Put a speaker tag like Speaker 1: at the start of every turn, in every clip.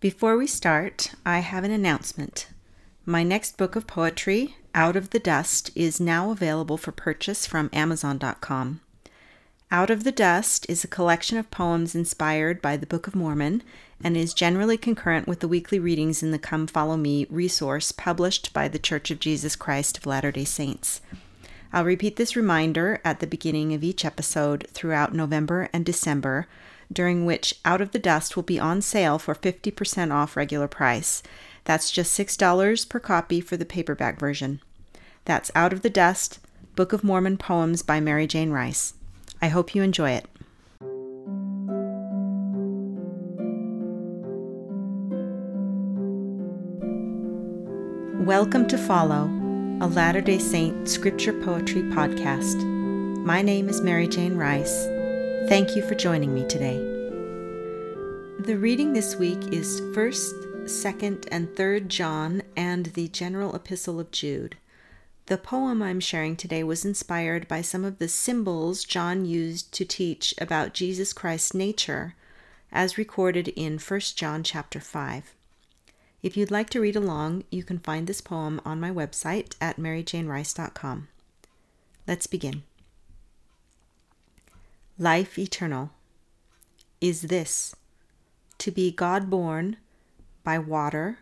Speaker 1: Before we start, I have an announcement. My next book of poetry, Out of the Dust, is now available for purchase from Amazon.com. Out of the Dust is a collection of poems inspired by the Book of Mormon and is generally concurrent with the weekly readings in the Come Follow Me resource published by the Church of Jesus Christ of Latter day Saints. I'll repeat this reminder at the beginning of each episode throughout November and December during which Out of the Dust will be on sale for 50% off regular price. That's just $6 per copy for the paperback version. That's Out of the Dust, Book of Mormon Poems by Merrijane Rice. I hope you enjoy it. Welcome to Follow, a Latter day Saint scripture poetry podcast. My name is Merrijane Rice. Thank you for joining me today. The reading this week is 1st, 2nd, and 3rd John and the General Epistle of Jude. The poem I'm sharing today was inspired by some of the symbols John used to teach about Jesus Christ's nature as recorded in 1 John chapter 5. If you'd like to read along, you can find this poem on my website at merrijanerice.com. Let's begin. Life eternal is this to be God born by water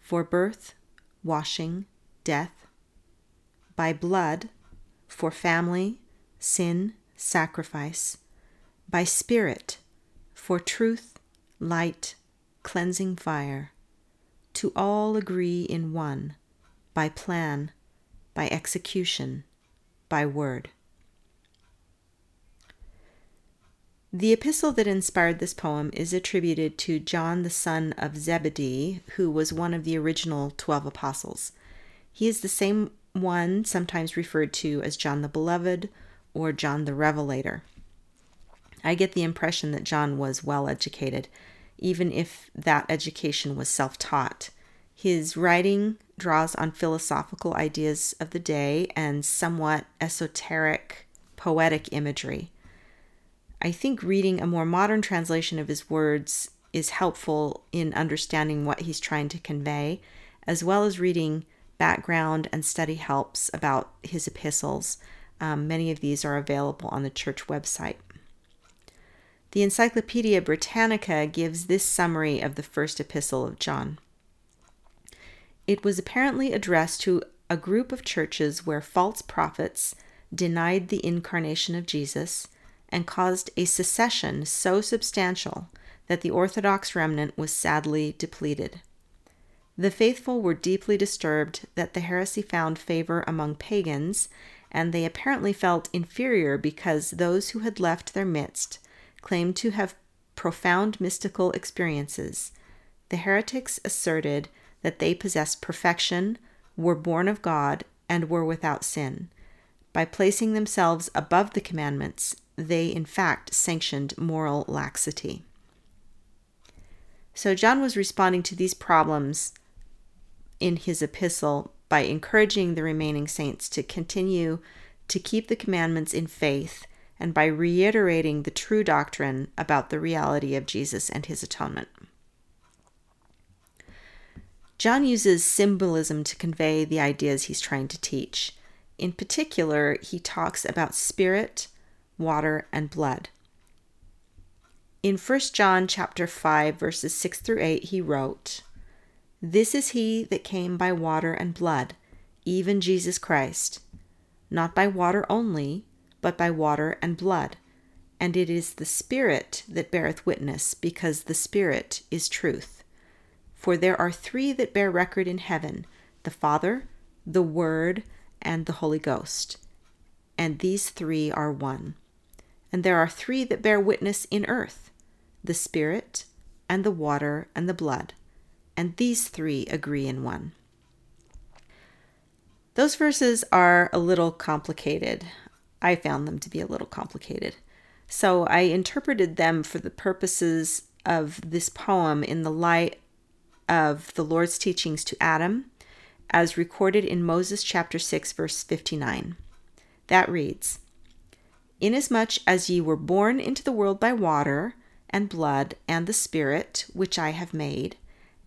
Speaker 1: for birth, washing, death, by blood for family, sin, sacrifice, by spirit for truth, light, cleansing fire, to all agree in one, by plan, by execution, by word. The epistle that inspired this poem is attributed to John the son of Zebedee, who was one of the original 12 apostles. He is the same one sometimes referred to as John the Beloved or John the Revelator. I get the impression that John was well educated, even if that education was self taught. His writing draws on philosophical ideas of the day and somewhat esoteric, poetic imagery. I think reading a more modern translation of his words is helpful in understanding what he's trying to convey, as well as reading background and study helps about his epistles. Um, many of these are available on the church website. The Encyclopedia Britannica gives this summary of the first epistle of John. It was apparently addressed to a group of churches where false prophets denied the incarnation of Jesus and caused a secession so substantial that the Orthodox remnant was sadly depleted. The faithful were deeply disturbed that the heresy found favor among pagans, and they apparently felt inferior because those who had left their midst claimed to have profound mystical experiences. The heretics asserted that they possessed perfection, were born of God, and were without sin. By placing themselves above the commandments, they in fact sanctioned moral laxity. So John was responding to these problems in his epistle by encouraging the remaining saints to continue to keep the commandments in faith and by reiterating the true doctrine about the reality of Jesus and his atonement. John uses symbolism to convey the ideas he's trying to teach. In particular, he talks about spirit, water, and blood. In 1 John chapter 5 verses 6 through 8 he wrote, This is he that came by water and blood, even Jesus Christ, not by water only, but by water and blood. And it is the Spirit that beareth witness, because the Spirit is truth. For there are three that bear record in heaven the Father, the Word, and the Holy Ghost. And these three are one. And there are three that bear witness in earth the Spirit, and the water, and the blood. And these three agree in one. Those verses are a little complicated. I found them to be a little complicated. So I interpreted them for the purposes of this poem in the light of the Lord's teachings to Adam, as recorded in Moses chapter 6, verse 59. That reads Inasmuch as ye were born into the world by water, and blood and the Spirit, which I have made,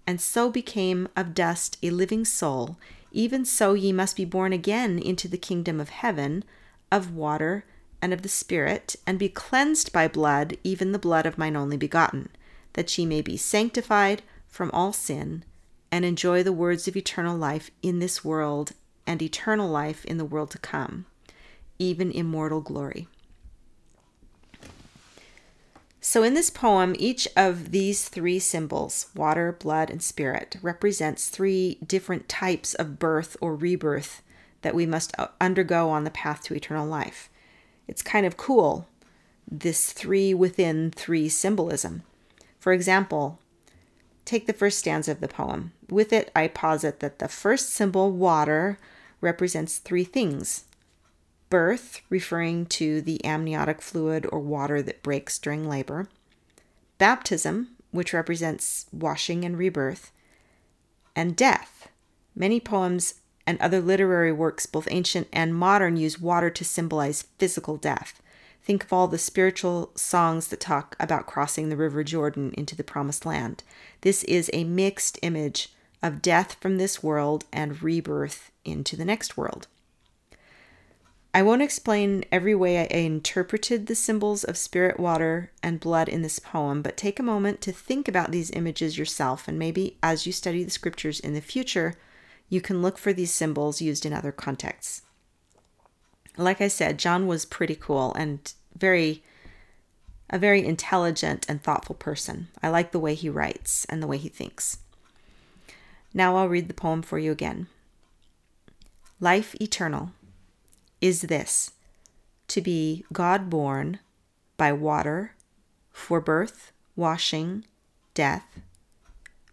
Speaker 1: and so became of dust a living soul, even so ye must be born again into the kingdom of heaven, of water and of the Spirit, and be cleansed by blood, even the blood of mine only begotten, that ye may be sanctified from all sin, and enjoy the words of eternal life in this world and eternal life in the world to come, even immortal glory. So, in this poem, each of these three symbols water, blood, and spirit represents three different types of birth or rebirth that we must uh, undergo on the path to eternal life. It's kind of cool, this three within three symbolism. For example, take the first stanza of the poem. With it, I posit that the first symbol, water, represents three things birth, referring to the amniotic fluid or water that breaks during labor, baptism, which represents washing and rebirth, and death. Many poems and other literary works, both ancient and modern, use water to symbolize physical death. Think of all the spiritual songs that talk about crossing the River Jordan into the Promised Land. This is a mixed image of death from this world and rebirth into the next world. I won't explain every way I interpreted the symbols of spirit, water, and blood in this poem, but take a moment to think about these images yourself, and maybe as you study the scriptures in the future, you can look for these symbols used in other contexts. Like I said, John was pretty cool and very a very intelligent and thoughtful person. I like the way he writes and the way he thinks. Now I'll read the poem for you again. Life eternal is this to be God born by water for birth, washing, death,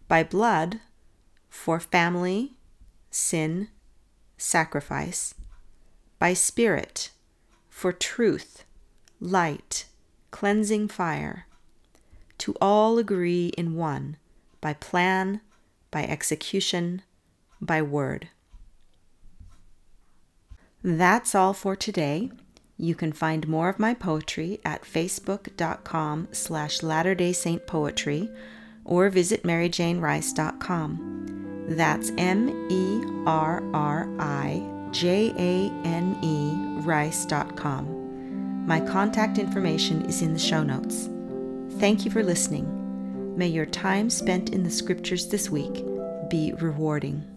Speaker 1: by blood for family, sin, sacrifice, by spirit for truth, light, cleansing fire, to all agree in one by plan, by execution, by word. That's all for today. You can find more of my poetry at facebook.com slash Latter day Saint Poetry or visit merrijanerice.com. That's M-E-R-R-I-J-A-N-E rice.com. My contact information is in the show notes. Thank you for listening. May your time spent in the scriptures this week be rewarding.